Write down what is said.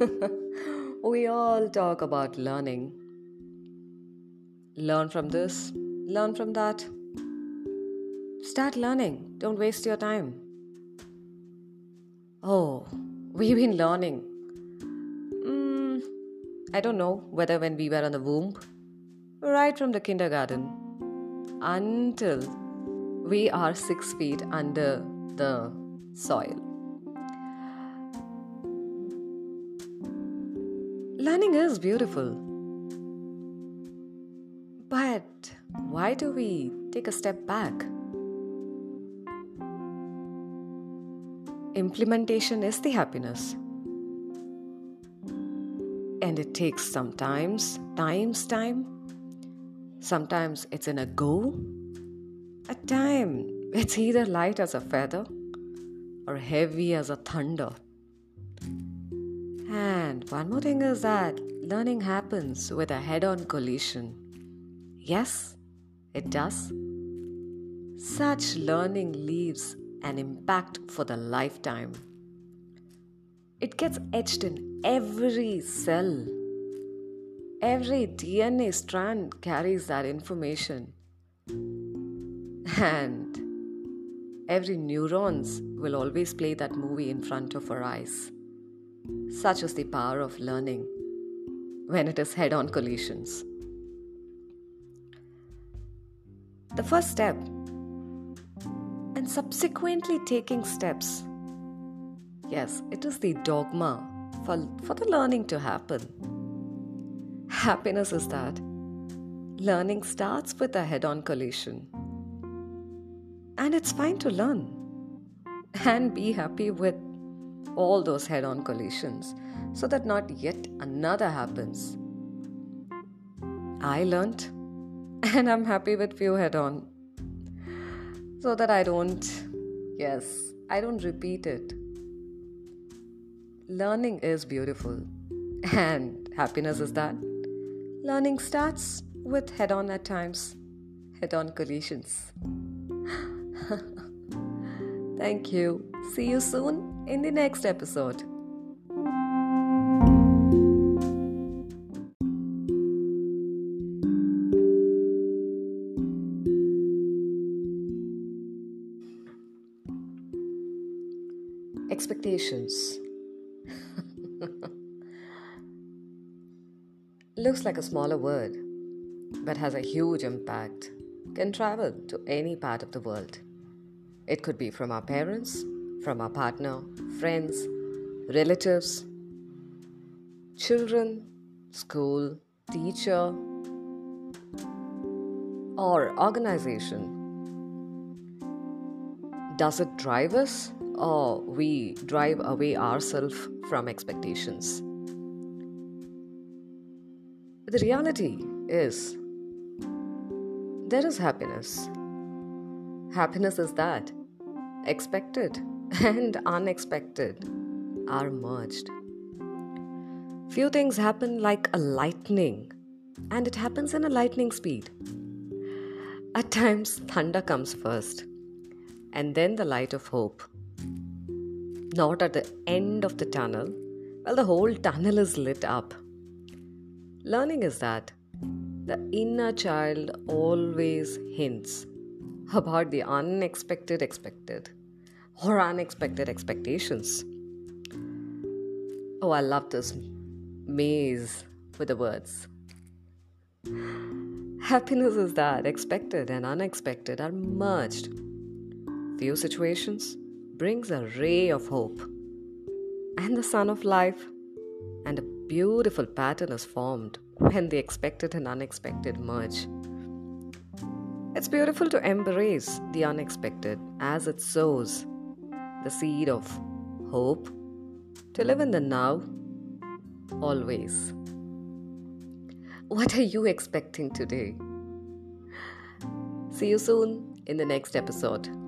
we all talk about learning. Learn from this, learn from that. Start learning, don't waste your time. Oh, we've been learning. Mm, I don't know whether when we were in the womb, right from the kindergarten, until we are six feet under the soil. Learning is beautiful. But why do we take a step back? Implementation is the happiness. And it takes sometimes, times time. Sometimes it's in a go. At time, it's either light as a feather or heavy as a thunder. And one more thing is that learning happens with a head on collision. Yes, it does. Such learning leaves an impact for the lifetime. It gets etched in every cell. Every DNA strand carries that information. And every neurons will always play that movie in front of our eyes. Such is the power of learning when it is head on collisions. The first step, and subsequently taking steps. Yes, it is the dogma for, for the learning to happen. Happiness is that learning starts with a head on collision. And it's fine to learn and be happy with all those head on collisions so that not yet another happens. I learned and I'm happy with few head on so that I don't, yes, I don't repeat it. Learning is beautiful and happiness is that. Learning starts with head on at times, head on collisions. Thank you. See you soon in the next episode. Expectations. Looks like a smaller word, but has a huge impact. Can travel to any part of the world. It could be from our parents, from our partner, friends, relatives, children, school, teacher, or organization. Does it drive us or we drive away ourselves from expectations? The reality is there is happiness. Happiness is that expected and unexpected are merged. Few things happen like a lightning, and it happens in a lightning speed. At times, thunder comes first, and then the light of hope. Not at the end of the tunnel, well, the whole tunnel is lit up. Learning is that the inner child always hints about the unexpected expected or unexpected expectations. Oh, I love this maze with the words. Happiness is that expected and unexpected are merged. Few situations brings a ray of hope and the sun of life and a beautiful pattern is formed when the expected and unexpected merge. It's beautiful to embrace the unexpected as it sows the seed of hope to live in the now always. What are you expecting today? See you soon in the next episode.